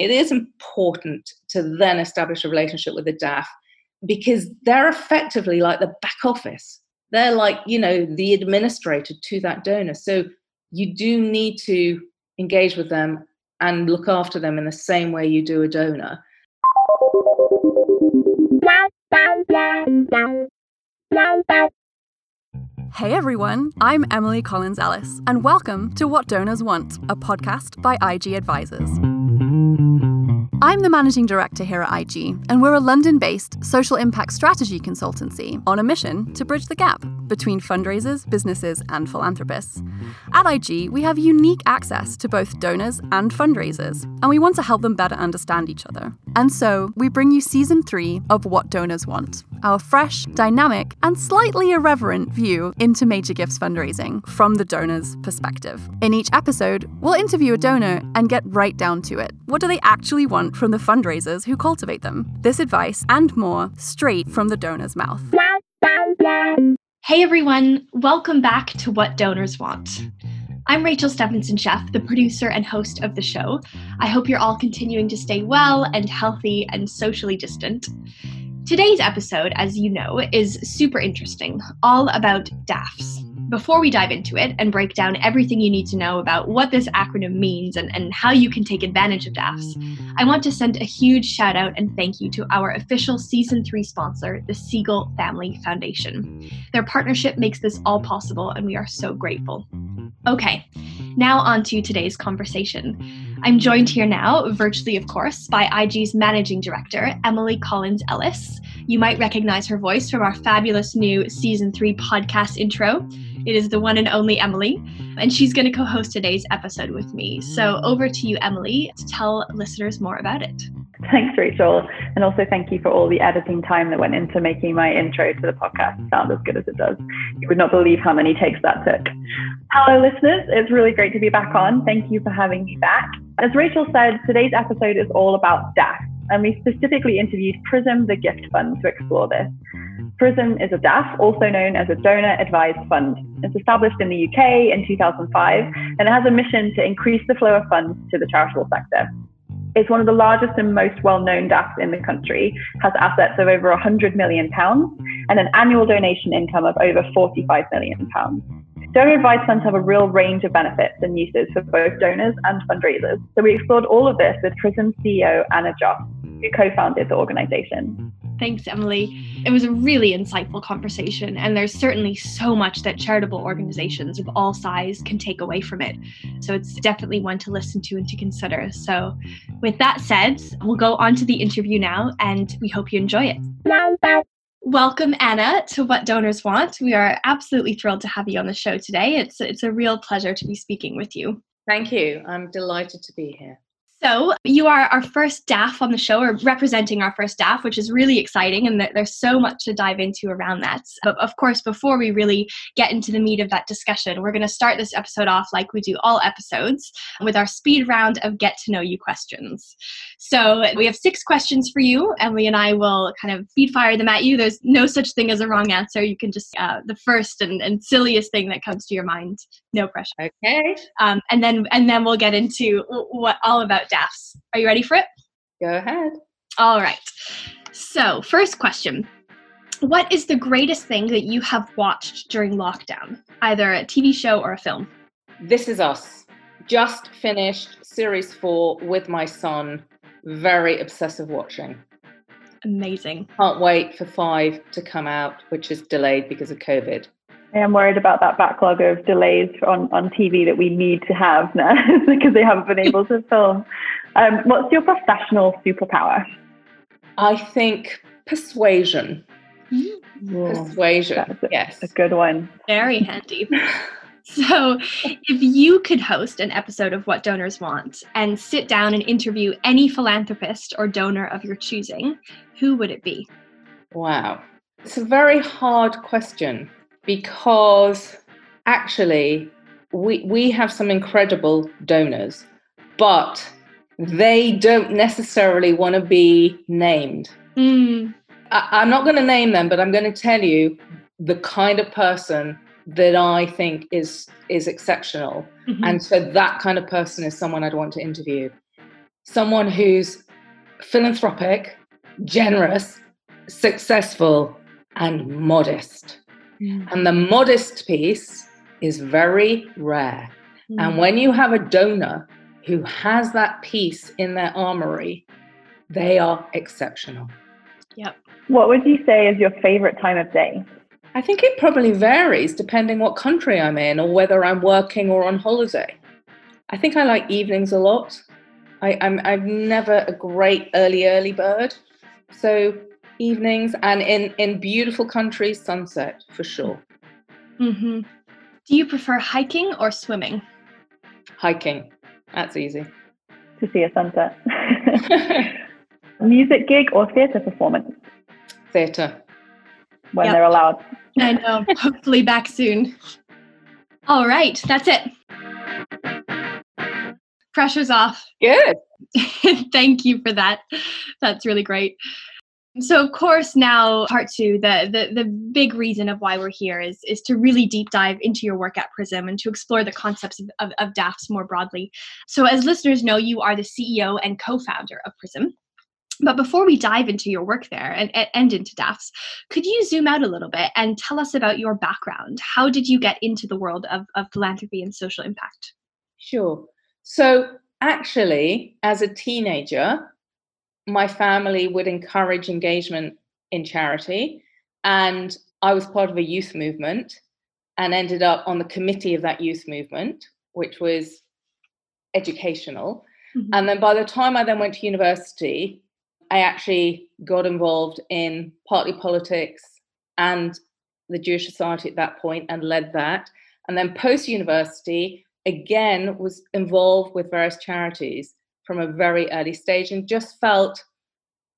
It is important to then establish a relationship with the DAF because they're effectively like the back office. They're like, you know, the administrator to that donor. So you do need to engage with them and look after them in the same way you do a donor. Hey everyone, I'm Emily Collins Ellis, and welcome to What Donors Want, a podcast by IG Advisors. I'm the managing director here at IG, and we're a London based social impact strategy consultancy on a mission to bridge the gap between fundraisers, businesses, and philanthropists. At IG, we have unique access to both donors and fundraisers, and we want to help them better understand each other. And so, we bring you season three of What Donors Want, our fresh, dynamic, and slightly irreverent view into major gifts fundraising from the donor's perspective. In each episode, we'll interview a donor and get right down to it. What do they actually want? from the fundraisers who cultivate them. This advice and more straight from the donor's mouth. Hey everyone, welcome back to What Donors Want. I'm Rachel Stephenson Chef, the producer and host of the show. I hope you're all continuing to stay well and healthy and socially distant. Today's episode, as you know, is super interesting, all about DAFs. Before we dive into it and break down everything you need to know about what this acronym means and, and how you can take advantage of DAFs, I want to send a huge shout out and thank you to our official season three sponsor, the Siegel Family Foundation. Their partnership makes this all possible, and we are so grateful. Okay, now on to today's conversation. I'm joined here now, virtually of course, by IG's managing director, Emily Collins Ellis. You might recognize her voice from our fabulous new season three podcast intro. It is the one and only Emily, and she's going to co host today's episode with me. So over to you, Emily, to tell listeners more about it. Thanks, Rachel. And also thank you for all the editing time that went into making my intro to the podcast sound as good as it does. You would not believe how many takes that took. Hello, listeners. It's really great to be back on. Thank you for having me back. As Rachel said, today's episode is all about DAF, and we specifically interviewed Prism, the gift fund, to explore this. Prism is a DAF, also known as a donor advised fund. It's established in the UK in 2005 and it has a mission to increase the flow of funds to the charitable sector. It's one of the largest and most well known DAFs in the country, has assets of over £100 million and an annual donation income of over £45 million. Donor advised funds have a real range of benefits and uses for both donors and fundraisers. So we explored all of this with Prism CEO Anna Josse, who co founded the organization. Thanks, Emily. It was a really insightful conversation, and there's certainly so much that charitable organizations of all size can take away from it. So it's definitely one to listen to and to consider. So, with that said, we'll go on to the interview now, and we hope you enjoy it. Welcome, Anna, to What Donors Want. We are absolutely thrilled to have you on the show today. It's, it's a real pleasure to be speaking with you. Thank you. I'm delighted to be here. So, you are our first DAF on the show, or representing our first DAF, which is really exciting, and there's so much to dive into around that. But of course, before we really get into the meat of that discussion, we're going to start this episode off like we do all episodes with our speed round of get to know you questions. So, we have six questions for you. Emily and I will kind of feed fire them at you. There's no such thing as a wrong answer. You can just, uh, the first and, and silliest thing that comes to your mind, no pressure. Okay. Um, and then, and then we'll get into what all about DAFs. Are you ready for it? Go ahead. All right. So, first question What is the greatest thing that you have watched during lockdown? Either a TV show or a film? This is Us. Just finished series four with my son. Very obsessive watching. Amazing. Can't wait for five to come out, which is delayed because of COVID. I am worried about that backlog of delays on, on TV that we need to have now because they haven't been able to film. Um, what's your professional superpower? I think persuasion. Persuasion. A, yes. A good one. Very handy. So, if you could host an episode of What Donors Want and sit down and interview any philanthropist or donor of your choosing, who would it be? Wow. It's a very hard question because actually we we have some incredible donors, but they don't necessarily want to be named. Mm. I, I'm not going to name them, but I'm going to tell you the kind of person that I think is is exceptional. Mm-hmm. And so that kind of person is someone I'd want to interview. someone who's philanthropic, generous, successful, and modest. Mm. And the modest piece is very rare. Mm. And when you have a donor who has that piece in their armory, they are exceptional. Yep. What would you say is your favorite time of day? I think it probably varies depending what country I'm in or whether I'm working or on holiday. I think I like evenings a lot. I, am I'm never a great early early bird, so evenings and in in beautiful countries, sunset for sure. Mm-hmm. Do you prefer hiking or swimming? Hiking. That's easy. To see a sunset. Music gig or theatre performance? Theatre. When yep. they're allowed. I know. Hopefully back soon. All right, that's it. Pressure's off. Good. Thank you for that. That's really great. So of course now part two, the, the the big reason of why we're here is is to really deep dive into your work at Prism and to explore the concepts of, of, of DAFs more broadly. So as listeners know, you are the CEO and co-founder of Prism. But before we dive into your work there and, and into DAFs, could you zoom out a little bit and tell us about your background? How did you get into the world of, of philanthropy and social impact? Sure. So, actually, as a teenager, my family would encourage engagement in charity. And I was part of a youth movement and ended up on the committee of that youth movement, which was educational. Mm-hmm. And then by the time I then went to university, I actually got involved in partly politics and the Jewish Society at that point and led that. And then post university, again, was involved with various charities from a very early stage and just felt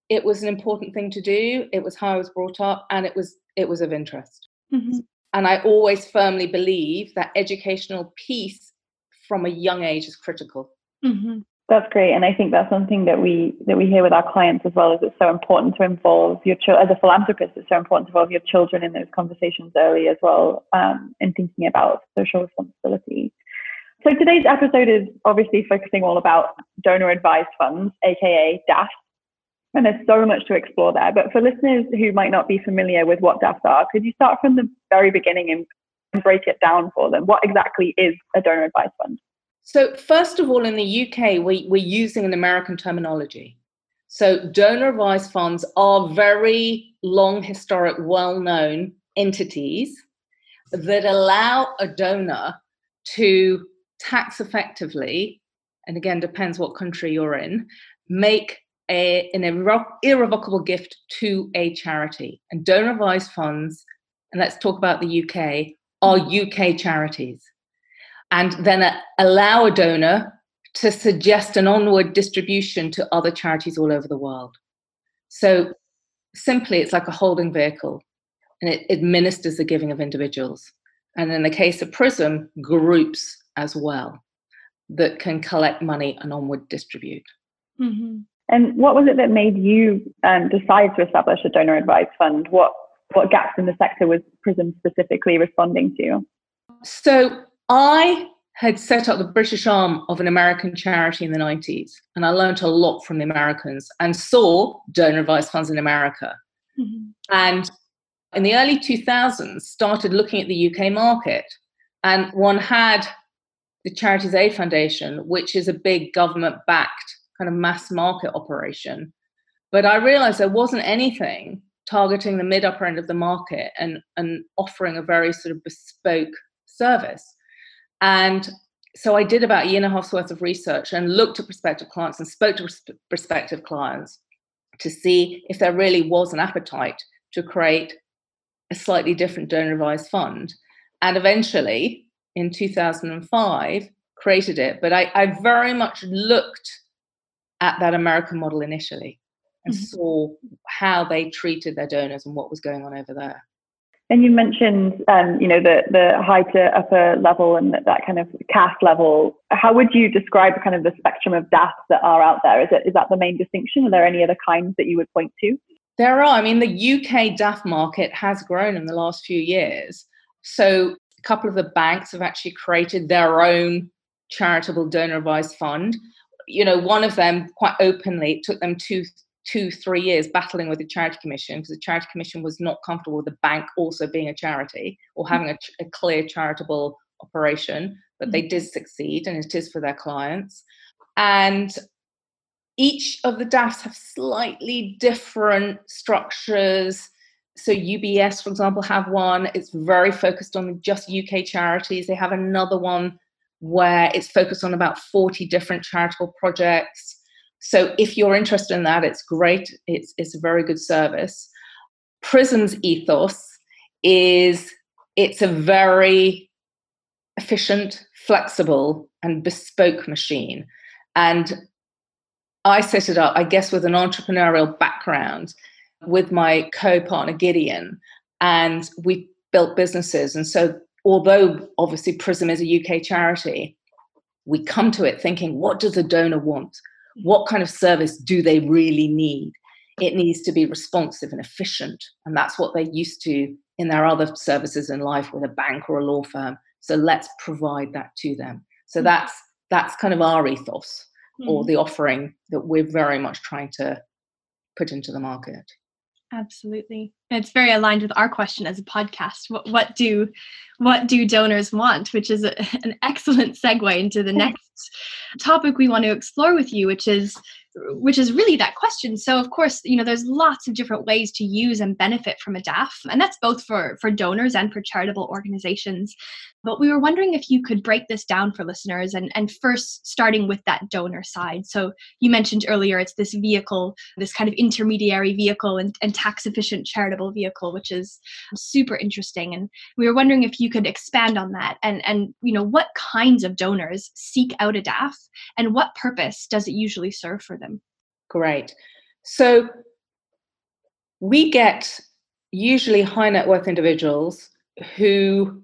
it was an important thing to do. It was how I was brought up and it was it was of interest. Mm-hmm. And I always firmly believe that educational piece from a young age is critical. Mm-hmm. That's great, and I think that's something that we that we hear with our clients as well. Is it's so important to involve your children as a philanthropist. It's so important to involve your children in those conversations early as well, um, in thinking about social responsibility. So today's episode is obviously focusing all about donor advised funds, aka DAFs, and there's so much to explore there. But for listeners who might not be familiar with what DAFs are, could you start from the very beginning and break it down for them? What exactly is a donor advised fund? So, first of all, in the UK, we, we're using an American terminology. So, donor advised funds are very long, historic, well known entities that allow a donor to tax effectively, and again, depends what country you're in, make a, an irre- irrevocable gift to a charity. And donor advised funds, and let's talk about the UK, are UK charities and then uh, allow a donor to suggest an onward distribution to other charities all over the world. So simply, it's like a holding vehicle and it administers the giving of individuals. And in the case of PRISM, groups as well that can collect money and onward distribute. Mm-hmm. And what was it that made you um, decide to establish a donor advised fund? What what gaps in the sector was PRISM specifically responding to? So I had set up the British arm of an American charity in the 90s, and I learned a lot from the Americans and saw donor advised funds in America. Mm-hmm. And in the early 2000s, started looking at the UK market, and one had the Charities Aid Foundation, which is a big government backed kind of mass market operation. But I realized there wasn't anything targeting the mid upper end of the market and, and offering a very sort of bespoke service. And so I did about a year and a half's worth of research and looked at prospective clients and spoke to prospective clients to see if there really was an appetite to create a slightly different donor advised fund. And eventually, in 2005, created it. But I, I very much looked at that American model initially and mm-hmm. saw how they treated their donors and what was going on over there. And you mentioned, um, you know, the the high to upper level and that, that kind of caste level. How would you describe kind of the spectrum of DAFs that are out there? Is it is that the main distinction? Are there any other kinds that you would point to? There are. I mean, the UK DAF market has grown in the last few years. So a couple of the banks have actually created their own charitable donor advised fund. you know, one of them quite openly it took them two, two, three years battling with the charity commission because the charity commission was not comfortable with the bank also being a charity or having a, a clear charitable operation. But they mm-hmm. did succeed, and it is for their clients. And each of the DAFs have slightly different structures. So UBS, for example, have one. It's very focused on just UK charities. They have another one where it's focused on about 40 different charitable projects. So if you're interested in that, it's great. It's, it's a very good service. Prism's ethos is it's a very efficient, flexible, and bespoke machine. And I set it up, I guess, with an entrepreneurial background with my co partner Gideon, and we built businesses. And so although obviously Prism is a UK charity, we come to it thinking, what does a donor want? What kind of service do they really need? It needs to be responsive and efficient. And that's what they're used to in their other services in life with a bank or a law firm. So let's provide that to them. So hmm. that's that's kind of our ethos mm. or hmm. the offering that we're very much trying to put into the market. Absolutely. It's very aligned with our question as a podcast. What, what do what do donors want? Which is a, an excellent segue into the next topic we want to explore with you, which is which is really that question so of course you know there's lots of different ways to use and benefit from a daf and that's both for for donors and for charitable organizations but we were wondering if you could break this down for listeners and and first starting with that donor side so you mentioned earlier it's this vehicle this kind of intermediary vehicle and, and tax efficient charitable vehicle which is super interesting and we were wondering if you could expand on that and and you know what kinds of donors seek out a daf and what purpose does it usually serve for them? Great. So we get usually high net worth individuals who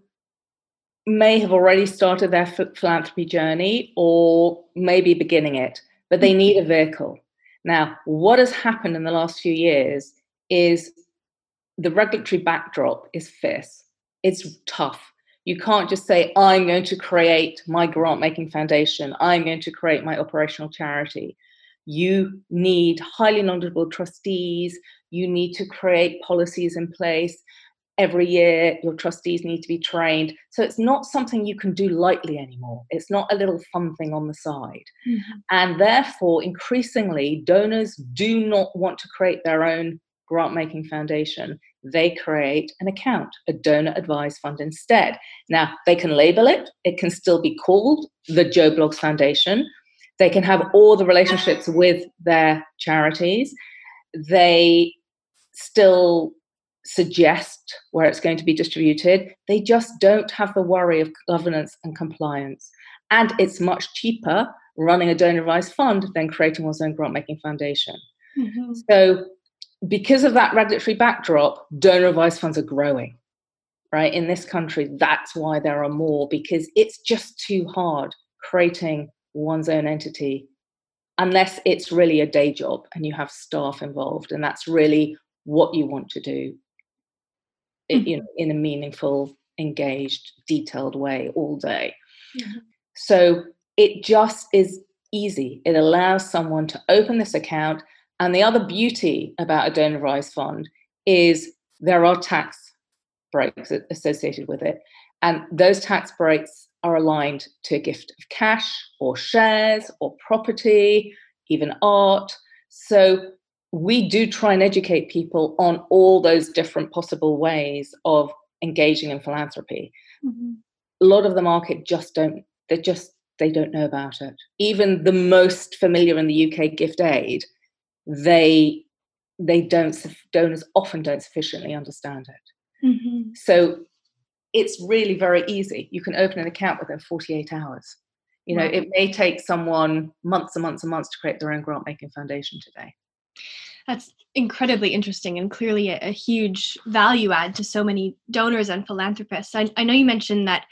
may have already started their philanthropy journey or maybe beginning it, but they mm-hmm. need a vehicle. Now, what has happened in the last few years is the regulatory backdrop is fierce. It's tough. You can't just say, I'm going to create my grant making foundation, I'm going to create my operational charity you need highly knowledgeable trustees, you need to create policies in place. Every year, your trustees need to be trained. So it's not something you can do lightly anymore. It's not a little fun thing on the side. Mm-hmm. And therefore, increasingly, donors do not want to create their own grant making foundation. They create an account, a donor advised fund instead. Now, they can label it, it can still be called the Joe Bloggs Foundation, they can have all the relationships with their charities. They still suggest where it's going to be distributed. They just don't have the worry of governance and compliance. And it's much cheaper running a donor advised fund than creating one's own grant making foundation. Mm-hmm. So, because of that regulatory backdrop, donor advised funds are growing. Right in this country, that's why there are more because it's just too hard creating one's own entity unless it's really a day job and you have staff involved and that's really what you want to do mm-hmm. you know in a meaningful engaged detailed way all day mm-hmm. so it just is easy it allows someone to open this account and the other beauty about a donor advised fund is there are tax breaks associated with it and those tax breaks are aligned to a gift of cash or shares or property, even art. So we do try and educate people on all those different possible ways of engaging in philanthropy. Mm-hmm. A lot of the market just don't, they just, they don't know about it. Even the most familiar in the UK gift aid, they they don't donors often don't sufficiently understand it. Mm-hmm. So it's really very easy. You can open an account within 48 hours. You know, right. it may take someone months and months and months to create their own grant making foundation today. That's incredibly interesting and clearly a, a, huge value add to so many donors and philanthropists. I, I know you mentioned that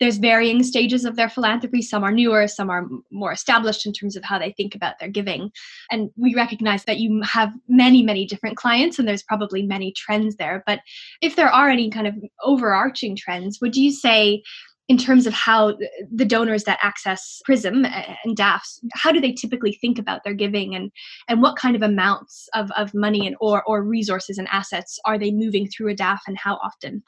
there's varying stages of their philanthropy. Some are newer, some are more established in terms of how they think about their giving. And we recognize that you have many, many different clients, and there's probably many trends there. But if there are any kind of overarching trends, would you say in terms of how the donors that access prism uh, and dafs how do they typically think about their giving and and what kind of amounts of, of money and or or resources and assets are they moving through a daf and how often?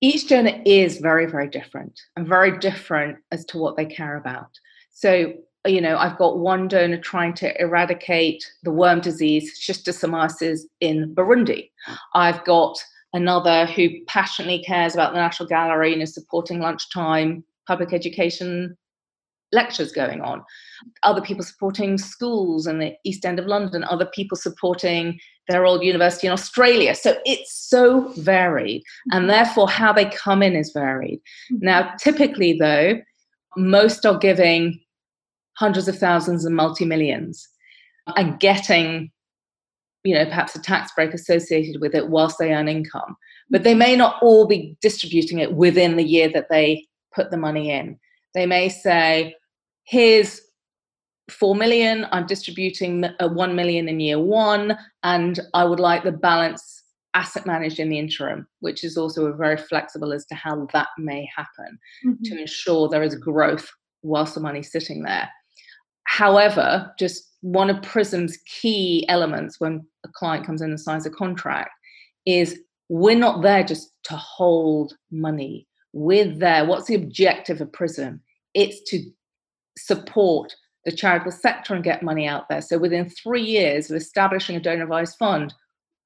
Each donor is very very different and very different as to what they care about. So you know i've got one donor trying to eradicate the worm disease schistosomiasis in burundi. I've got another who passionately cares about the National Gallery and is supporting lunchtime public education lectures going on. Other people supporting schools in the East End of London, other people supporting their old university in Australia. So it's so varied, and mm-hmm. therefore how they come in is varied. Mm-hmm. Now, typically, though, most are giving hundreds of thousands and multi millions and getting you know perhaps a tax break associated with it whilst they earn income. But they may not all be distributing it within the year that they put the money in. They may say here's 4 million i'm distributing uh, 1 million in year 1 and i would like the balance asset managed in the interim which is also very flexible as to how that may happen mm-hmm. to ensure there is growth whilst the money's sitting there however just one of Prism's key elements when a client comes in and signs a contract is we're not there just to hold money. We're there. What's the objective of Prism? It's to support the charitable sector and get money out there. So within three years of establishing a donor advised fund,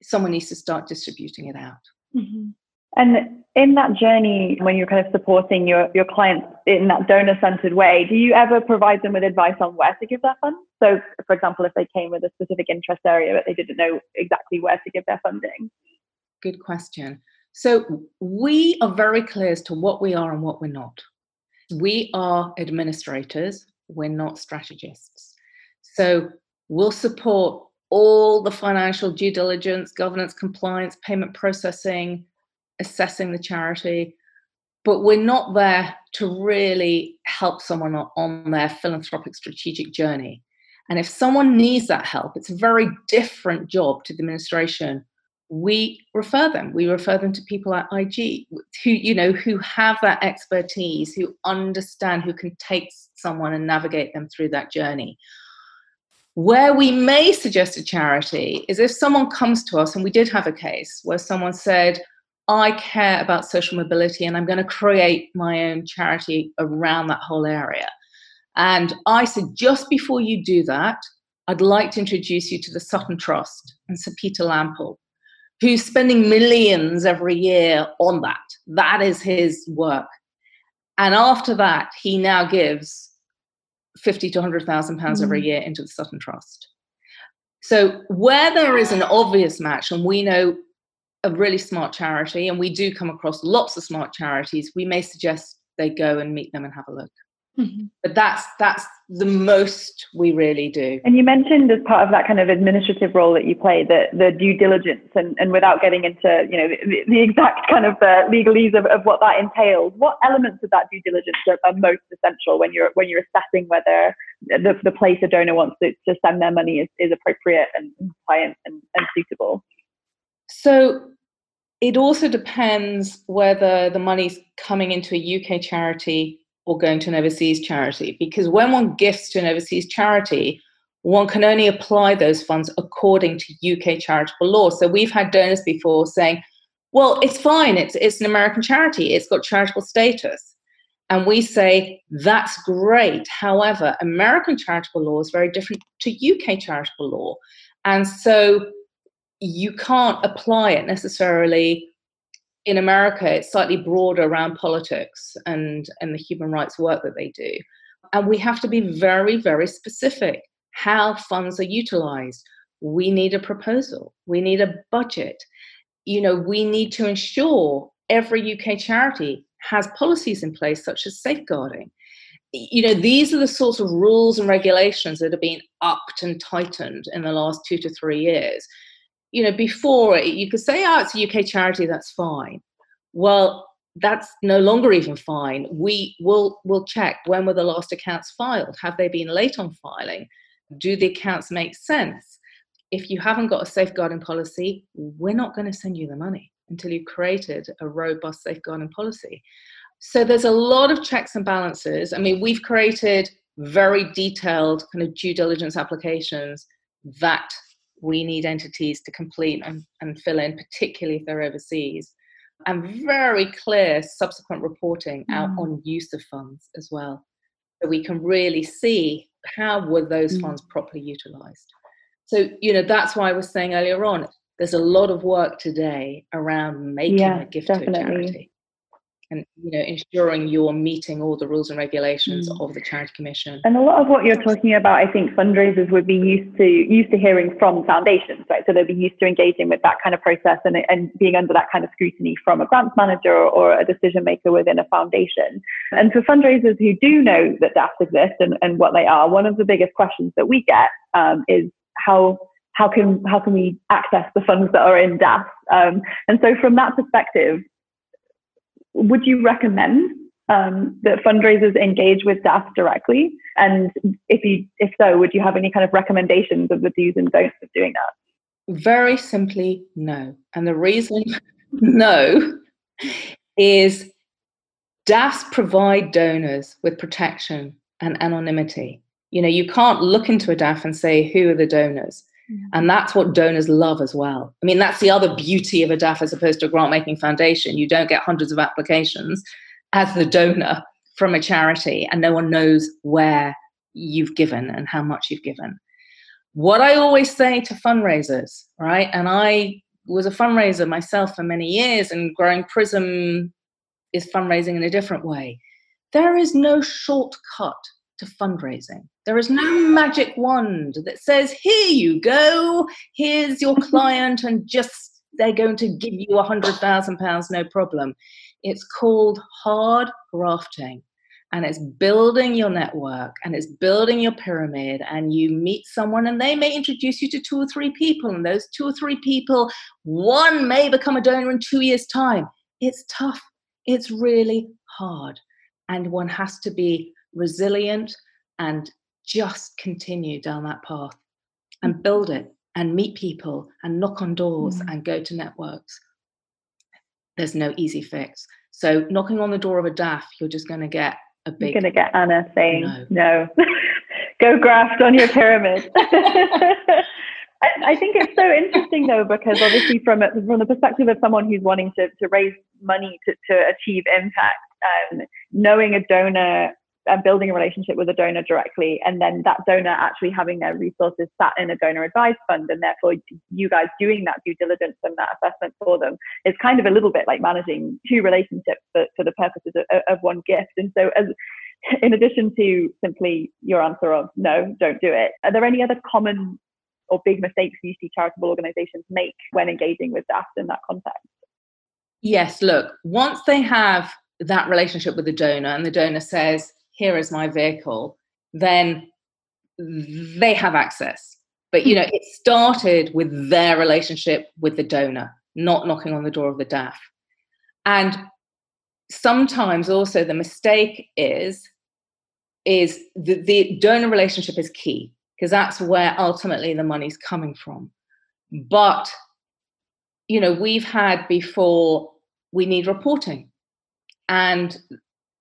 someone needs to start distributing it out. Mm-hmm. And in that journey, when you're kind of supporting your, your clients in that donor centered way, do you ever provide them with advice on where to give their funds? So, for example, if they came with a specific interest area but they didn't know exactly where to give their funding? Good question. So, we are very clear as to what we are and what we're not. We are administrators, we're not strategists. So, we'll support all the financial due diligence, governance, compliance, payment processing, assessing the charity, but we're not there to really help someone on their philanthropic strategic journey. And if someone needs that help, it's a very different job to the administration. We refer them. We refer them to people at IG who, you know, who have that expertise, who understand, who can take someone and navigate them through that journey. Where we may suggest a charity is if someone comes to us, and we did have a case where someone said, I care about social mobility and I'm going to create my own charity around that whole area. And I said, just before you do that, I'd like to introduce you to the Sutton Trust and Sir Peter Lampl, who's spending millions every year on that. That is his work. And after that, he now gives 50 to 100,000 pounds every mm. year into the Sutton Trust. So where there is an obvious match, and we know a really smart charity, and we do come across lots of smart charities, we may suggest they go and meet them and have a look. Mm-hmm. But that's that's the most we really do. And you mentioned as part of that kind of administrative role that you play, the the due diligence, and, and without getting into you know the, the exact kind of uh, legalese of, of what that entails, what elements of that due diligence are, are, most essential when you're when you're assessing whether the, the place a donor wants to, to send their money is, is appropriate and compliant and, and suitable? So it also depends whether the money's coming into a UK charity or going to an overseas charity. Because when one gifts to an overseas charity, one can only apply those funds according to UK charitable law. So we've had donors before saying, well, it's fine, it's, it's an American charity, it's got charitable status. And we say, that's great. However, American charitable law is very different to UK charitable law. And so you can't apply it necessarily in America. It's slightly broader around politics and, and the human rights work that they do. And we have to be very, very specific how funds are utilized. We need a proposal, we need a budget. You know, we need to ensure every UK charity has policies in place, such as safeguarding. You know, these are the sorts of rules and regulations that have been upped and tightened in the last two to three years you know, before you could say, oh, it's a UK charity, that's fine. Well, that's no longer even fine. We will will check when were the last accounts filed? Have they been late on filing? Do the accounts make sense? If you haven't got a safeguarding policy, we're not going to send you the money until you've created a robust safeguarding policy. So there's a lot of checks and balances. I mean, we've created very detailed kind of due diligence applications that we need entities to complete and, and fill in, particularly if they're overseas, and very clear subsequent reporting out mm. on use of funds as well. So we can really see how were those mm. funds properly utilized. So, you know, that's why I was saying earlier on, there's a lot of work today around making yeah, a gift definitely. to a charity and you know ensuring you're meeting all the rules and regulations mm. of the charity commission and a lot of what you're talking about i think fundraisers would be used to used to hearing from foundations right so they'll be used to engaging with that kind of process and, and being under that kind of scrutiny from a grants manager or, or a decision maker within a foundation and for fundraisers who do know that DAFs exist and, and what they are one of the biggest questions that we get um, is how how can how can we access the funds that are in DAFs? Um, and so from that perspective, would you recommend um, that fundraisers engage with DAFs directly? And if you, if so, would you have any kind of recommendations of the do's and don'ts of doing that? Very simply, no. And the reason no is DAFs provide donors with protection and anonymity. You know, you can't look into a DAF and say, who are the donors? Mm-hmm. And that's what donors love as well. I mean, that's the other beauty of a DAF as opposed to a grant making foundation. You don't get hundreds of applications as the donor from a charity, and no one knows where you've given and how much you've given. What I always say to fundraisers, right? And I was a fundraiser myself for many years, and Growing Prism is fundraising in a different way. There is no shortcut to fundraising. There is no magic wand that says, here you go, here's your client, and just they're going to give you a hundred thousand pounds, no problem. It's called hard grafting. And it's building your network and it's building your pyramid. And you meet someone, and they may introduce you to two or three people. And those two or three people, one may become a donor in two years' time. It's tough. It's really hard. And one has to be resilient and just continue down that path and mm. build it and meet people and knock on doors mm. and go to networks. There's no easy fix. So knocking on the door of a DAF, you're just going to get a big. You're going to get Anna saying no. no. go graft on your pyramid. I, I, think it's so interesting though because obviously from from the perspective of someone who's wanting to, to raise money to, to achieve impact, um, knowing a donor and building a relationship with a donor directly, and then that donor actually having their resources sat in a donor advised fund, and therefore you guys doing that due diligence and that assessment for them is kind of a little bit like managing two relationships for, for the purposes of, of one gift. And so, as in addition to simply your answer of no, don't do it, are there any other common or big mistakes you see charitable organizations make when engaging with DAFs in that context? Yes, look, once they have that relationship with the donor and the donor says, here is my vehicle, then they have access. But you know, it started with their relationship with the donor, not knocking on the door of the DAF. And sometimes also the mistake is is the, the donor relationship is key because that's where ultimately the money's coming from. But you know, we've had before we need reporting. And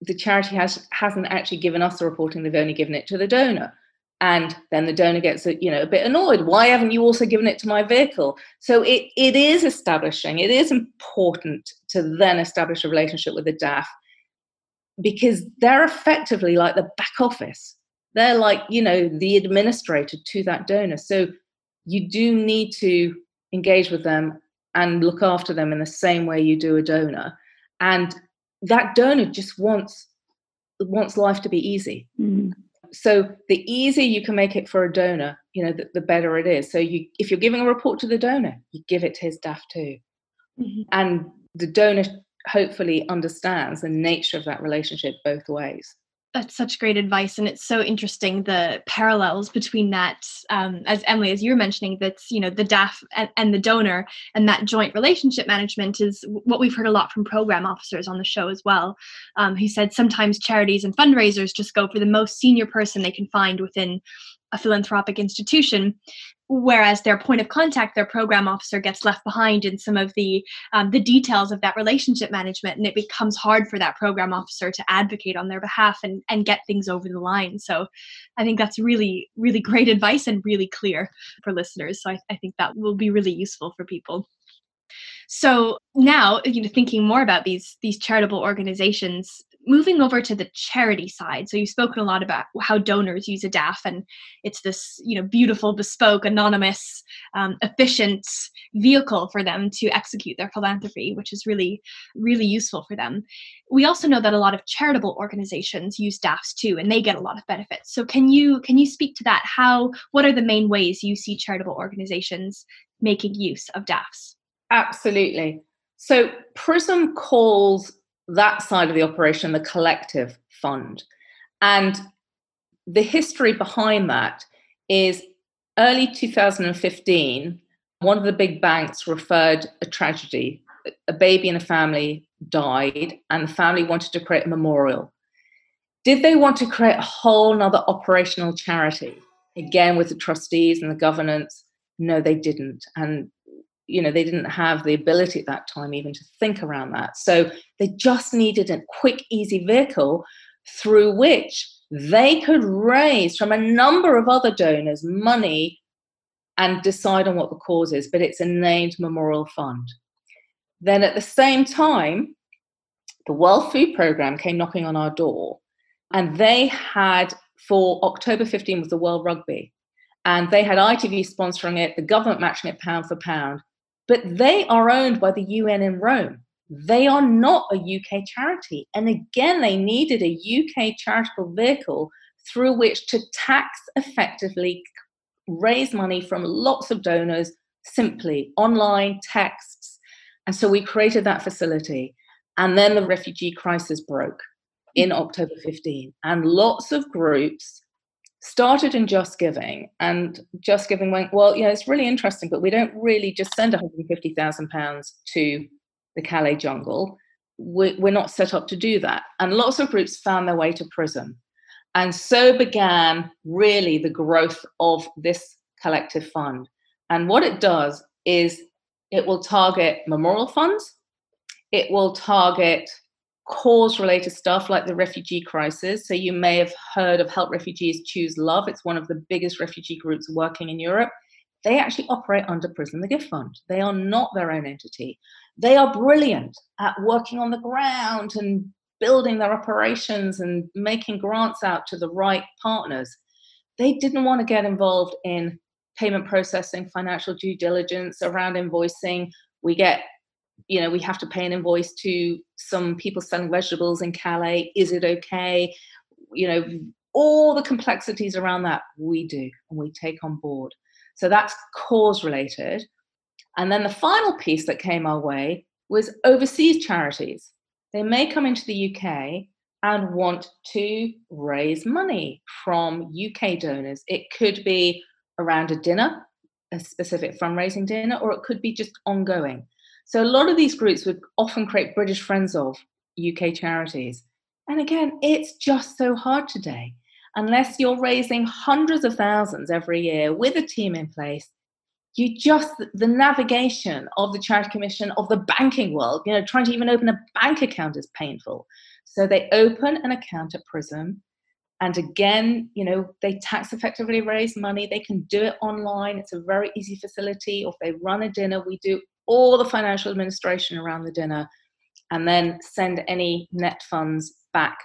the charity has hasn't actually given us the reporting they've only given it to the donor. And then the donor gets a, you know a bit annoyed. Why haven't you also given it to my vehicle? So it, it is establishing it is important to then establish a relationship with the daf because they're effectively like the back office. They're like you know the administrator to that donor. So you do need to engage with them and look after them in the same way you do a donor. And that donor just wants wants life to be easy. Mm. So the easier you can make it for a donor, you know, the, the, better it is. So you, if you're giving a report to the donor, you give it to his DAF too, mm-hmm. and the donor hopefully understands the nature of that relationship both ways that's such great advice and it's so interesting the parallels between that um, as emily as you were mentioning that's you know the daf and, and, the donor and that joint relationship management is what we've heard a lot from program officers on the show as well. Um, he said sometimes charities and fundraisers just go for the most senior person they can find within a philanthropic institution whereas their point of contact their program officer gets left behind in some of the um, the details of that relationship management and it becomes hard for that program officer to advocate on their behalf and and get things over the line. So i think that's really really great advice and really clear for listeners. So i, I think that will be really useful for people. So now you know thinking more about these these charitable organizations moving over to the charity side so you've spoken a lot about how donors use a daf and it's this you know beautiful bespoke anonymous um, efficient vehicle for them to execute their philanthropy which is really really useful for them. We also know that a lot of charitable organizations use dafs too and they get a lot of benefits. So can you can you speak to that? How what are the main ways you see charitable organizations making use of dafs absolutely. So prism calls that side of the operation the collective fund. And the history behind that is early 2015, one of the big banks referred a tragedy. A baby in a family died, and the family wanted to create a memorial. Did they want to create a whole nother operational charity? Again, with the trustees and the governance? No, they didn't. And you know they didn't have the ability at that time even to think around that. So they just needed a quick easy vehicle through which they could raise from a number of other donors money and decide on what the cause is but it's a named memorial fund. Then at the same time the world food program came knocking on our door and they had for october 15 was the world rugby and they had ITV sponsoring it, the government matching it pound for pound but they are owned by the UN in Rome. They are not a UK charity. And again, they needed a UK charitable vehicle through which to tax effectively raise money from lots of donors simply online texts. And so we created that facility. And then the refugee crisis broke in October 15. And lots of groups started in Just Giving, and Just Giving went, well, know, it's really interesting, but we don't really just send 150,000 pounds to the Calais jungle. We're not set up to do that. And lots of groups found their way to Prism. And so began really the growth of this collective fund. And what it does is it will target memorial funds, it will target cause related stuff like the refugee crisis. So you may have heard of Help Refugees Choose Love. It's one of the biggest refugee groups working in Europe. They actually operate under Prism the Gift Fund. They are not their own entity. They are brilliant at working on the ground and building their operations and making grants out to the right partners. They didn't want to get involved in payment processing, financial due diligence around invoicing. We get you know, we have to pay an invoice to some people selling vegetables in Calais. Is it okay? You know, all the complexities around that we do and we take on board. So that's cause related. And then the final piece that came our way was overseas charities. They may come into the UK and want to raise money from UK donors. It could be around a dinner, a specific fundraising dinner, or it could be just ongoing. So a lot of these groups would often create British Friends of UK charities. And again, it's just so hard today. Unless you're raising hundreds of thousands every year with a team in place, you just the navigation of the charity commission of the banking world, you know, trying to even open a bank account is painful. So they open an account at Prism. And again, you know, they tax effectively raise money. They can do it online. It's a very easy facility. Or if they run a dinner, we do all the financial administration around the dinner, and then send any net funds back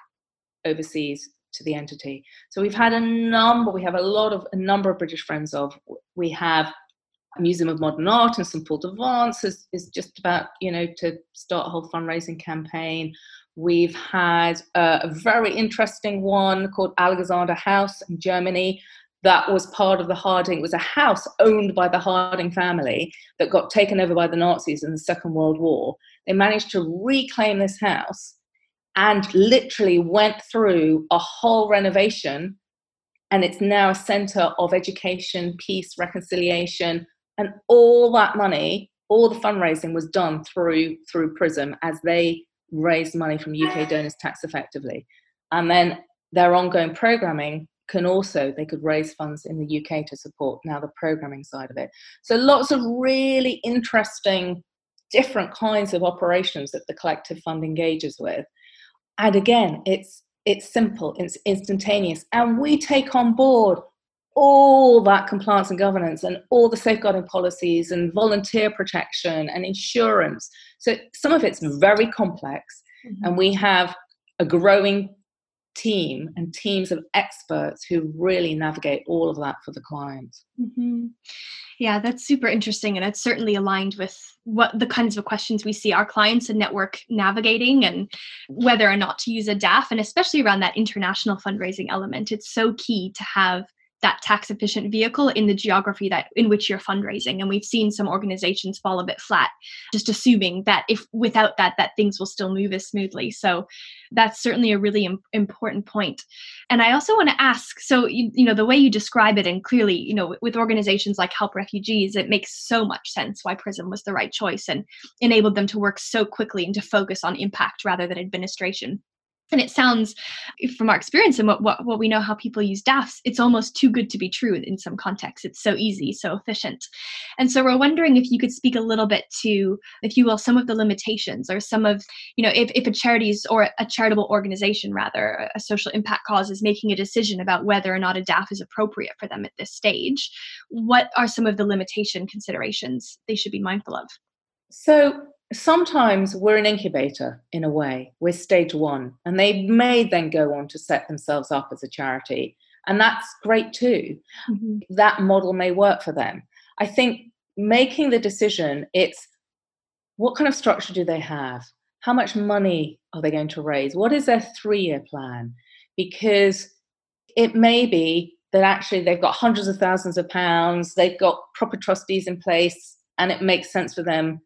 overseas to the entity. So we've had a number, we have a lot of, a number of British friends of, we have a Museum of Modern Art and St Paul de Vence is, is just about, you know, to start a whole fundraising campaign. We've had a, a very interesting one called Alexander House in Germany that was part of the Harding, it was a house owned by the Harding family that got taken over by the Nazis in the Second World War. They managed to reclaim this house and literally went through a whole renovation. And it's now a center of education, peace, reconciliation, and all that money, all the fundraising was done through through Prism as they raised money from UK donors tax effectively. And then their ongoing programming can also they could raise funds in the UK to support now the programming side of it. So lots of really interesting different kinds of operations that the collective fund engages with. And again, it's it's simple, it's instantaneous, and we take on board all that compliance and governance and all the safeguarding policies and volunteer protection and insurance. So some of it's very complex, mm-hmm. and we have a growing team and teams of experts who really navigate all of that for the client. Mm-hmm. Yeah, that's super interesting. And it's certainly aligned with what the kinds of questions we see our clients and network navigating and whether or not to use a DAF, and especially around that international fundraising element. It's so key to have that tax efficient vehicle in the geography that in which you're fundraising. And we've seen some organizations fall a bit flat just assuming that if without that that things will still move as smoothly. So that's certainly a really Im- important point. And i also want to ask so you, you know the way you describe it and clearly you know with organizations like help refugees it makes so much sense why prism was the right choice and enabled them to work so quickly and to focus on impact rather than administration and it sounds from our experience and what, what, what we know how people use DAFs, it's almost too good to be true in some contexts. It's so easy, so efficient. And so we're wondering if you could speak a little bit to, if you will, some of the limitations or some of, you know, if, if a charity's or a charitable organization rather, a social impact cause is making a decision about whether or not a DAF is appropriate for them at this stage, what are some of the limitation considerations they should be mindful of? So sometimes we're an incubator in a way. We're stage one and they may then go on to set themselves up as a charity and that's great too. Mm-hmm. that model may work for them. I think making the decision it's what kind of structure do they have? How much money are they going to raise? What is their three year plan? Because it may be that actually they've got hundreds of thousands of pounds they've got proper trustees in place and it makes sense for them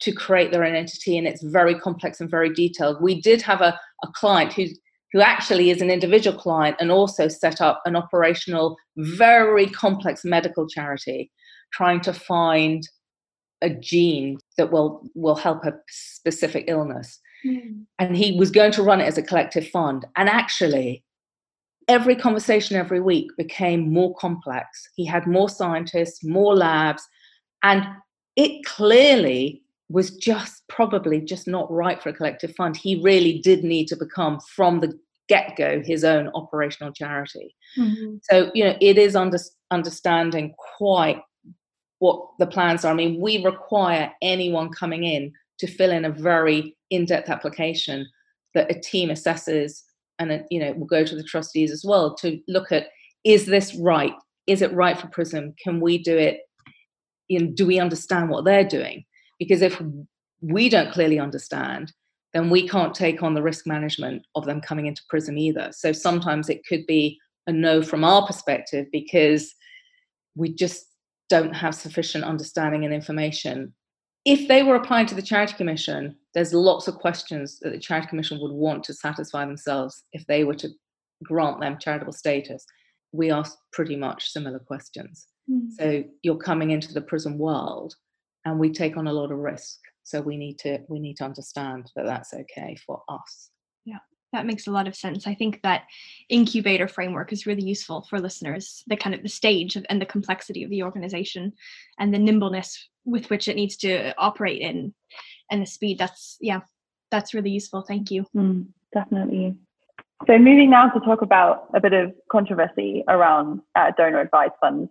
to create their own entity and it's very complex and very detailed. We did have a, a client who who actually is an individual client and also set up an operational, very complex medical charity, trying to find a gene that will will help a specific illness. Mm. And he was going to run it as a collective fund. And actually, every conversation every week became more complex. He had more scientists, more labs, and it clearly was just probably just not right for a collective fund. He really did need to become from the get go his own operational charity. Mm-hmm. So, you know, it is under, understanding quite what the plans are. I mean, we require anyone coming in to fill in a very in depth application that a team assesses and, you know, will go to the trustees as well to look at is this right? Is it right for Prism? Can we do it? You know, do we understand what they're doing? Because if we don't clearly understand, then we can't take on the risk management of them coming into Prism either. So sometimes it could be a no from our perspective because we just don't have sufficient understanding and information. If they were applying to the Charity Commission, there's lots of questions that the Charity Commission would want to satisfy themselves if they were to grant them charitable status. We ask pretty much similar questions. Mm. So you're coming into the Prism world and we take on a lot of risk. So we need to we need to understand that that's okay for us. Yeah that makes a lot of sense. I think that incubator framework is really useful for listeners the kind of the stage of, and the complexity of the organization and the nimbleness with which it needs to operate in and the speed. That's yeah that's really useful. Thank you. Mm, definitely. So moving now to talk about a bit of controversy around uh, donor advised funds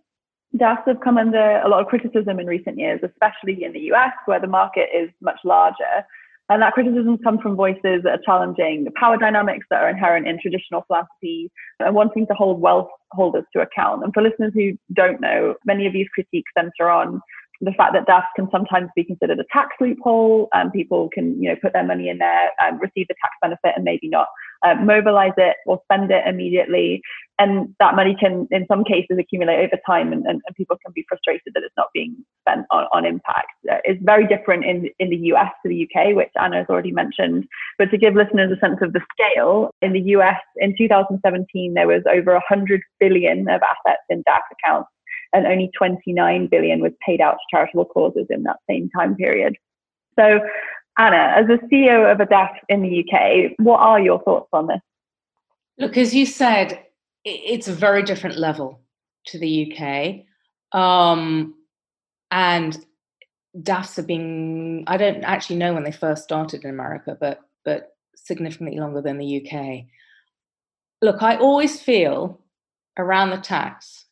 DAFs have come under a lot of criticism in recent years, especially in the US, where the market is much larger. And that criticism comes from voices that are challenging the power dynamics that are inherent in traditional philanthropy and wanting to hold wealth holders to account. And for listeners who don't know, many of these critiques center on the fact that DAFs can sometimes be considered a tax loophole and people can you know put their money in there and receive the tax benefit and maybe not uh, mobilize it or spend it immediately. And that money can in some cases accumulate over time and, and, and people can be frustrated that it's not being spent on, on impact. Uh, it's very different in, in the us to the uk which anna has already mentioned. But to give listeners a sense of the scale in the us in 2017 there was over 100 billion of assets in DAF accounts and only 29 billion was paid out to charitable causes in that same time period. So, Anna, as a CEO of a DAF in the UK, what are your thoughts on this? Look, as you said, it's a very different level to the UK. Um, and DAFs have been, I don't actually know when they first started in America, but, but significantly longer than the UK. Look, I always feel around the tax.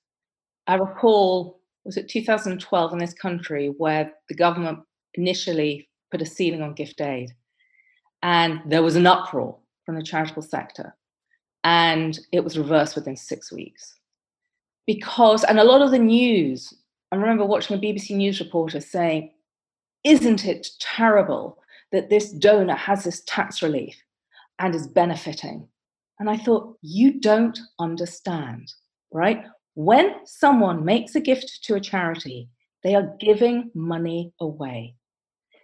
I recall, was it 2012 in this country where the government initially put a ceiling on gift aid. And there was an uproar from the charitable sector and it was reversed within six weeks. Because and a lot of the news i remember watching a bbc news reporter saying isn't it terrible that this donor has this tax relief and is benefiting? And i thought you don't understand right? When someone makes a gift to a charity they are giving money away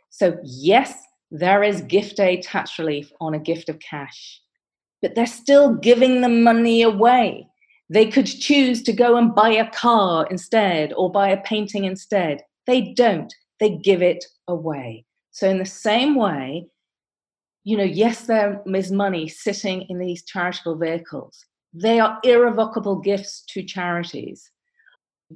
so yes there is gift aid tax relief on a gift of cash but they're still giving the money away. They could choose to go and buy a car instead or buy a painting instead. They don't, they give it away. So, in the same way, you know, yes, there is money sitting in these charitable vehicles. They are irrevocable gifts to charities.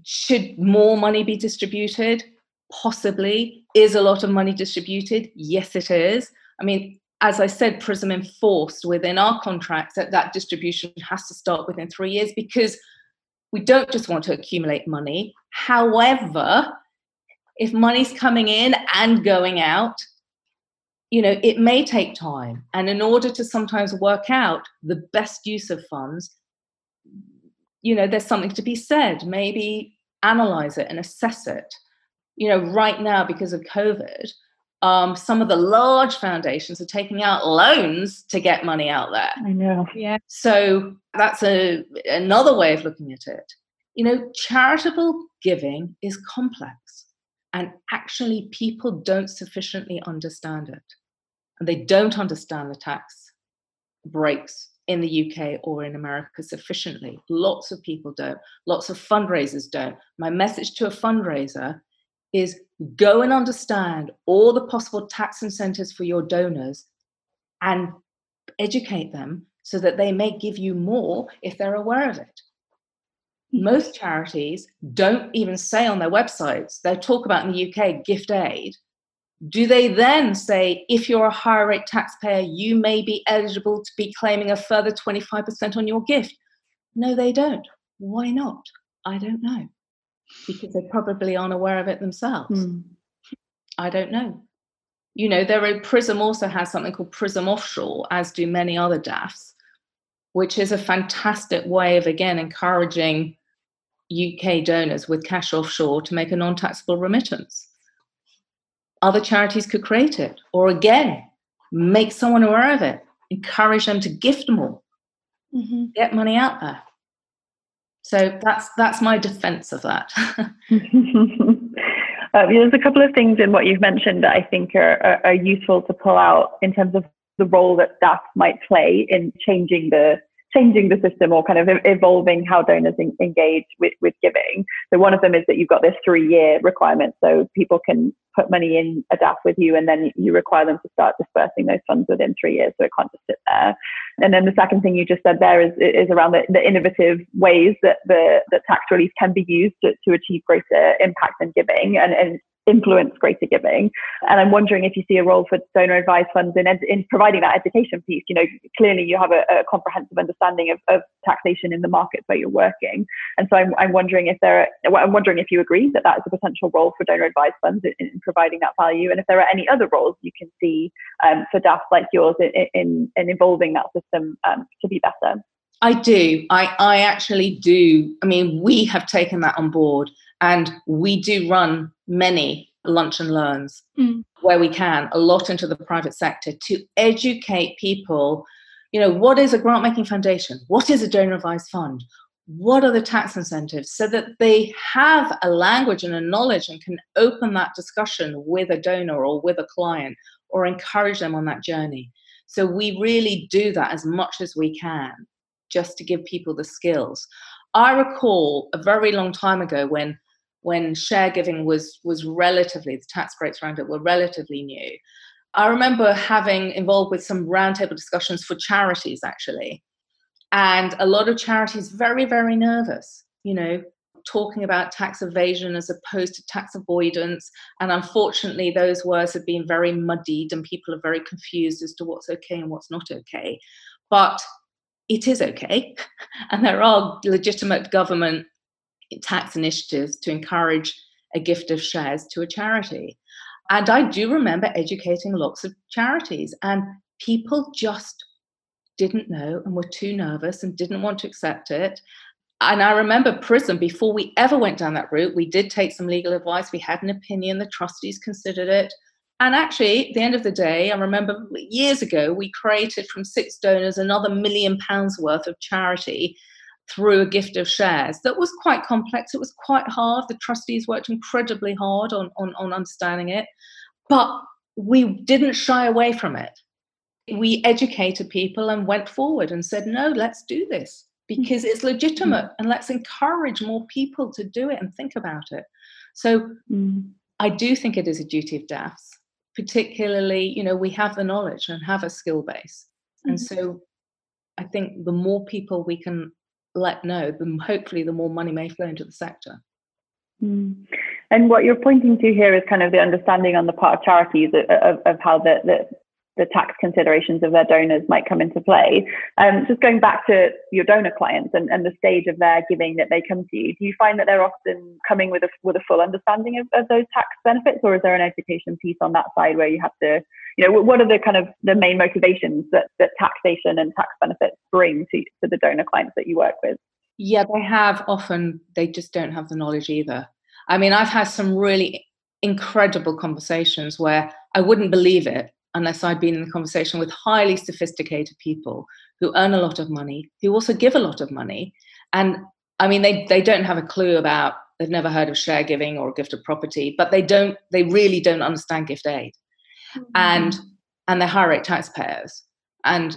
Should more money be distributed? Possibly. Is a lot of money distributed? Yes, it is. I mean, as I said, Prism enforced within our contracts that that distribution has to start within three years because we don't just want to accumulate money. However, if money's coming in and going out, you know, it may take time. And in order to sometimes work out the best use of funds, you know, there's something to be said. Maybe analyze it and assess it. You know, right now, because of COVID, um, some of the large foundations are taking out loans to get money out there. I know. Yeah. So that's a another way of looking at it. You know, charitable giving is complex, and actually, people don't sufficiently understand it, and they don't understand the tax breaks in the UK or in America sufficiently. Lots of people don't. Lots of fundraisers don't. My message to a fundraiser is go and understand all the possible tax incentives for your donors and educate them so that they may give you more if they're aware of it. Most charities don't even say on their websites, they talk about in the UK gift aid. Do they then say, if you're a higher rate taxpayer, you may be eligible to be claiming a further 25% on your gift? No, they don't. Why not? I don't know because they probably aren't aware of it themselves. Mm. I don't know. You know, there are Prism also has something called Prism Offshore, as do many other DAFs, which is a fantastic way of again encouraging UK donors with cash offshore to make a non-taxable remittance. Other charities could create it, or again, make someone aware of it, encourage them to gift more, mm-hmm. get money out there. So that's that's my defense of that. Uh, there's a couple of things in what you've mentioned that I think are, are, are, useful to pull out in terms of the role that DAFs might play in changing the changing the system or kind of evolving how donors in, engage with, with giving. So one of them is that you've got this three year requirement. So people can put money in a DAF with you and then you require them to start dispersing those funds within three years. So it can't just sit there. And then the second thing you just said there is, is around the, the innovative ways that the that tax relief can be used to, to achieve greater impact and giving. And, and influence greater giving. And I'm wondering if you see a role for donor advised funds in, in providing that education piece. You know, clearly you have a, a comprehensive understanding of, of, taxation in the markets where you're working. And so I'm, I'm wondering if there are, I'm wondering if you agree that that is a potential role for donor advised funds in, in providing that value. And if there are any other roles you can see um, for DAFs like yours in, in, in evolving that system um, to be better. I do. I, I actually do. I mean, we have taken that on board and we do run many lunch and learns mm. where we can, a lot into the private sector to educate people. You know, what is a grant making foundation? What is a donor advised fund? What are the tax incentives so that they have a language and a knowledge and can open that discussion with a donor or with a client or encourage them on that journey. So we really do that as much as we can just to give people the skills. I recall a very long time ago when when share giving was was relatively the tax breaks around it were relatively new. I remember having involved with some roundtable discussions for charities actually, And a lot of charities very, very nervous, you know, talking about tax evasion as opposed to tax avoidance. And unfortunately, those words have been very muddied and people are very confused as to what's okay and what's not okay. But it is okay. And there are legitimate government tax initiatives to encourage a gift of shares to a charity. And I do remember educating lots of charities, and people just didn't know and were too nervous and didn't want to accept it. And I remember Prism, before we ever went down that route, we did take some legal advice. We had an opinion, the trustees considered it. And actually, at the end of the day, I remember years ago, we created from six donors another million pounds worth of charity through a gift of shares that was quite complex. It was quite hard. The trustees worked incredibly hard on, on, on understanding it, but we didn't shy away from it. We educated people and went forward and said, no, let's do this because it's legitimate and let's encourage more people to do it and think about it. So mm. I do think it is a duty of DAFs, particularly, you know, we have the knowledge and have a skill base. Mm. And so I think the more people we can let know, then hopefully the more money may flow into the sector. Mm. And what you're pointing to here is kind of the understanding on the part of charities of, of how the, the, the tax considerations of their donors might come into play. Um, just going back to your donor clients and, and the stage of their giving that they come to you, do you find that they're often coming with a, with a full understanding of, of those tax benefits, or is there an education piece on that side where you have to, you know, what are the kind of the main motivations that, that taxation and tax benefits bring to, to the donor clients that you work with? Yeah, they have often, they just don't have the knowledge either. I mean, I've had some really incredible conversations where I wouldn't believe it unless I'd been in the conversation with highly sophisticated people who earn a lot of money, who also give a lot of money. And I mean, they, they don't have a clue about, they've never heard of share giving or gift of property, but they don't, they really don't understand gift aid. Mm-hmm. And, and they're high rate taxpayers. And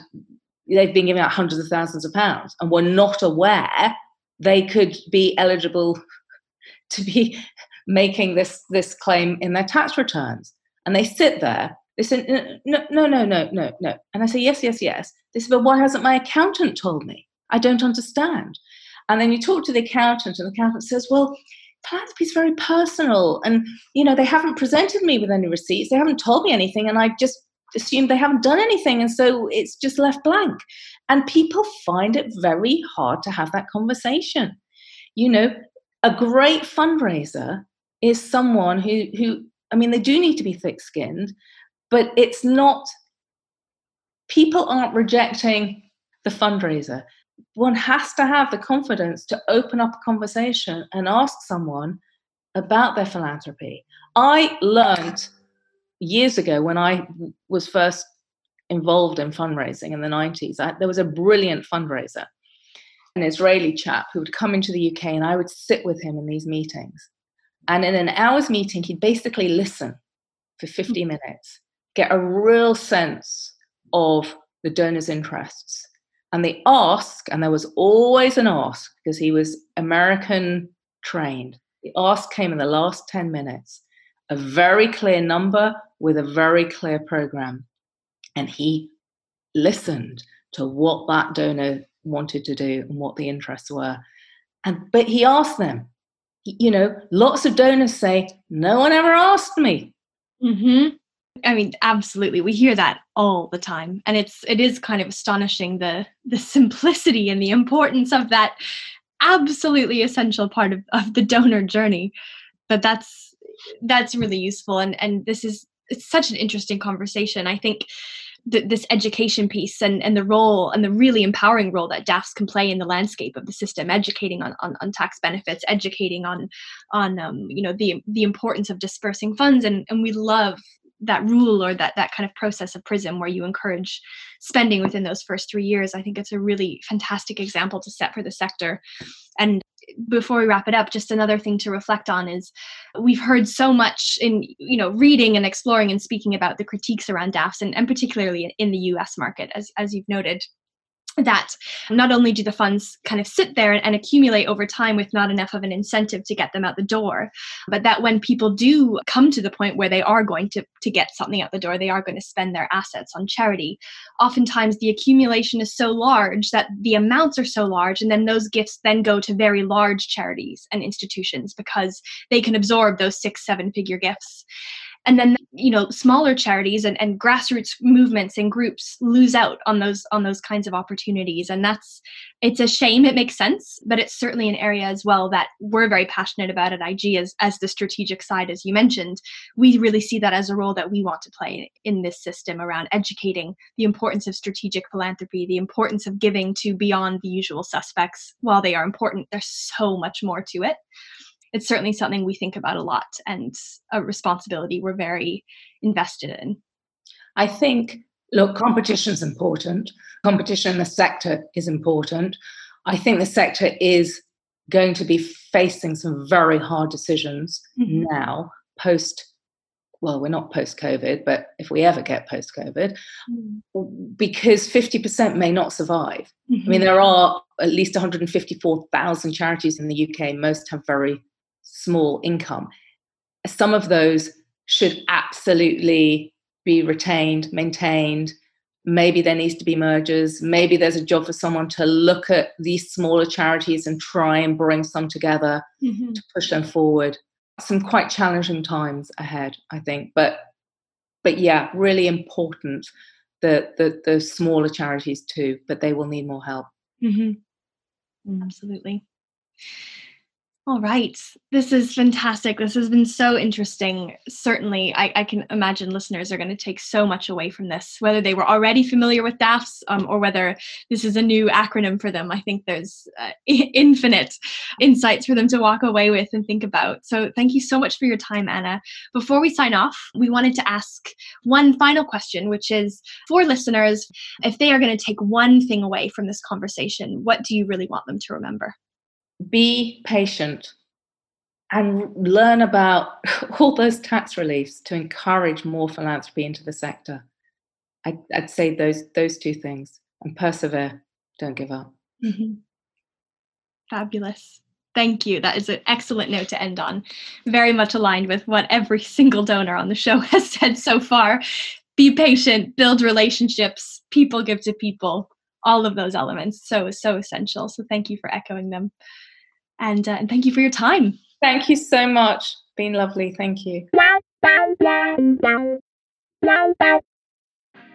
they've been giving out hundreds of thousands of pounds and were not aware they could be eligible to be making this, this claim in their tax returns. And they sit there they said, no, no, no, no, no, no. And I say, yes, yes, yes. They said, but why hasn't my accountant told me? I don't understand. And then you talk to the accountant, and the accountant says, well, philanthropy is very personal. And, you know, they haven't presented me with any receipts. They haven't told me anything. And I just assumed they haven't done anything. And so it's just left blank. And people find it very hard to have that conversation. You know, a great fundraiser is someone who, who I mean, they do need to be thick skinned, but it's not people aren't rejecting the fundraiser. One has to have the confidence to open up a conversation and ask someone about their philanthropy. I learned years ago when i was first involved in fundraising in the 90s I, there was a brilliant fundraiser an israeli chap who would come into the uk and i would sit with him in these meetings. And in an hour's meeting he'd basically listen for 50 hmm. minutes get a real sense of the donor's interests. And the ask, and there was always an ask because he was American trained. The ask came in the last 10 minutes, a very clear number with a very clear program. And he listened to what that donor wanted to do and what the interests were. And but he asked them, you know, lots of donors say, no one ever asked me. Mm-hmm. I mean, absolutely. We hear that all the time. And it's it is kind of astonishing the the simplicity and the importance of that absolutely essential part of, of the donor journey. But that's that's really useful and and this is it's such an interesting conversation. I think th- this education piece and, and the role and the really empowering role that DAFs can play in the landscape of the system, educating on, on, on tax benefits, educating on on um, you know the the importance of dispersing funds, and and we love that rule or that that kind of process of prism where you encourage spending within those first three years i think it's a really fantastic example to set for the sector. And before we wrap it up just another thing to reflect on is we've heard so much in you know reading and exploring and speaking about the critiques around dafs and, and particularly in the us market as, as you've noted that not only do the funds kind of sit there and, and, accumulate over time with not enough of an incentive to get them out the door, but that when people do come to the point where they are going to, to get something out the door, they are going to spend their assets on charity. Oftentimes, the accumulation is so large that the amounts are so large, and then those gifts then go to very large charities and institutions because they can absorb those six, seven figure gifts and then you know smaller charities and, and grassroots movements and groups lose out on those on those kinds of opportunities. And that's it's a shame it makes sense but it's certainly an area as well that we're very passionate about at ig as as the strategic side as you mentioned. We really see that as a role that we want to play in this system around educating the importance of strategic philanthropy the importance of giving to beyond the usual suspects. While they are important there's so much more to it it's certainly something we think about a lot and a responsibility we're very invested in. I think, look, competition is important. Competition in the sector is important. I think the sector is going to be facing some very hard decisions mm-hmm. now, post well, we're not post COVID, but if we ever get post COVID, mm. because 50% may not survive. Mm-hmm. I mean, mm-hmm. there are at least 154,000 charities in the UK, most have very small income. Some of those should absolutely be retained, maintained. Maybe there needs to be mergers. Maybe there's a job for someone to look at these smaller charities and try and bring some together mm-hmm. to push them forward. Some quite challenging times ahead, I think. But but yeah, really important the the, the smaller charities too, but they will need more help. Mm-hmm. Absolutely. All right. This is fantastic. This has been so interesting. Certainly, I, I can imagine listeners are going to take so much away from this, whether they were already familiar with DAFs um, or whether this is a new acronym for them. I think there's uh, infinite insights for them to walk away with and think about. So, thank you so much for your time, Anna. Before we sign off, we wanted to ask one final question, which is for listeners, if they are going to take one thing away from this conversation, what do you really want them to remember? Be patient and learn about all those tax reliefs to encourage more philanthropy into the sector. I, would say those those two things and persevere. Don't give up. Mm-hmm. Fabulous. Thank you. That is an excellent note to end on. Very much aligned with what every single donor on the show has said so far. Be patient, build relationships, people give to people, all of those elements. So, so essential. So, thank you for echoing them. And, uh, and thank you for your time. Thank you so much. Been lovely. Thank you.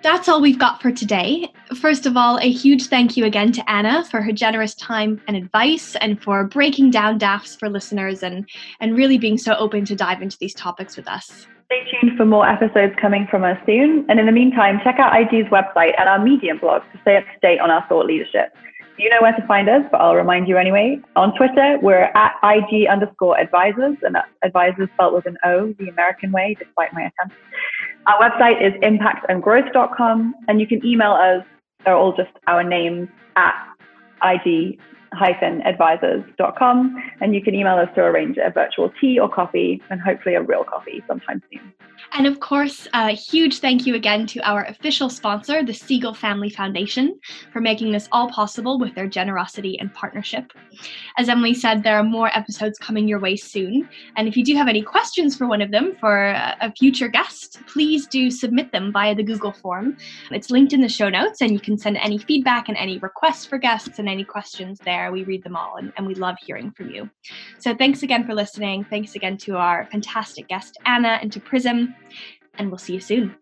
That's all we've got for today. First of all, a huge thank you again to Anna for her generous time and advice and for breaking down DAFs for listeners and, and really being so open to dive into these topics with us. Stay tuned for more episodes coming from us soon. And in the meantime, check out IG's website and our Medium blog to stay up to date on our thought leadership. You know where to find us, but I'll remind you anyway. On Twitter, we're at IG underscore advisors, and advisors spelled with an O, the American way, despite my attempts. Our website is impactandgrowth.com, and you can email us. They're all just our names at IG advisors.com and you can email us to arrange a virtual tea or coffee and hopefully a real coffee sometime soon. And of course, a huge thank you again to our official sponsor, the Segal Family Foundation, for making this all possible with their generosity and partnership. As Emily said, there are more episodes coming your way soon. And if you do have any questions for one of them for a future guest, please do submit them via the Google form. It's linked in the show notes, and you can send any feedback and any requests for guests and any questions there there. We read them all and, and we love hearing from you. So thanks again for listening. Thanks again to our fantastic guest, Anna, and to Prism. And we'll see you soon.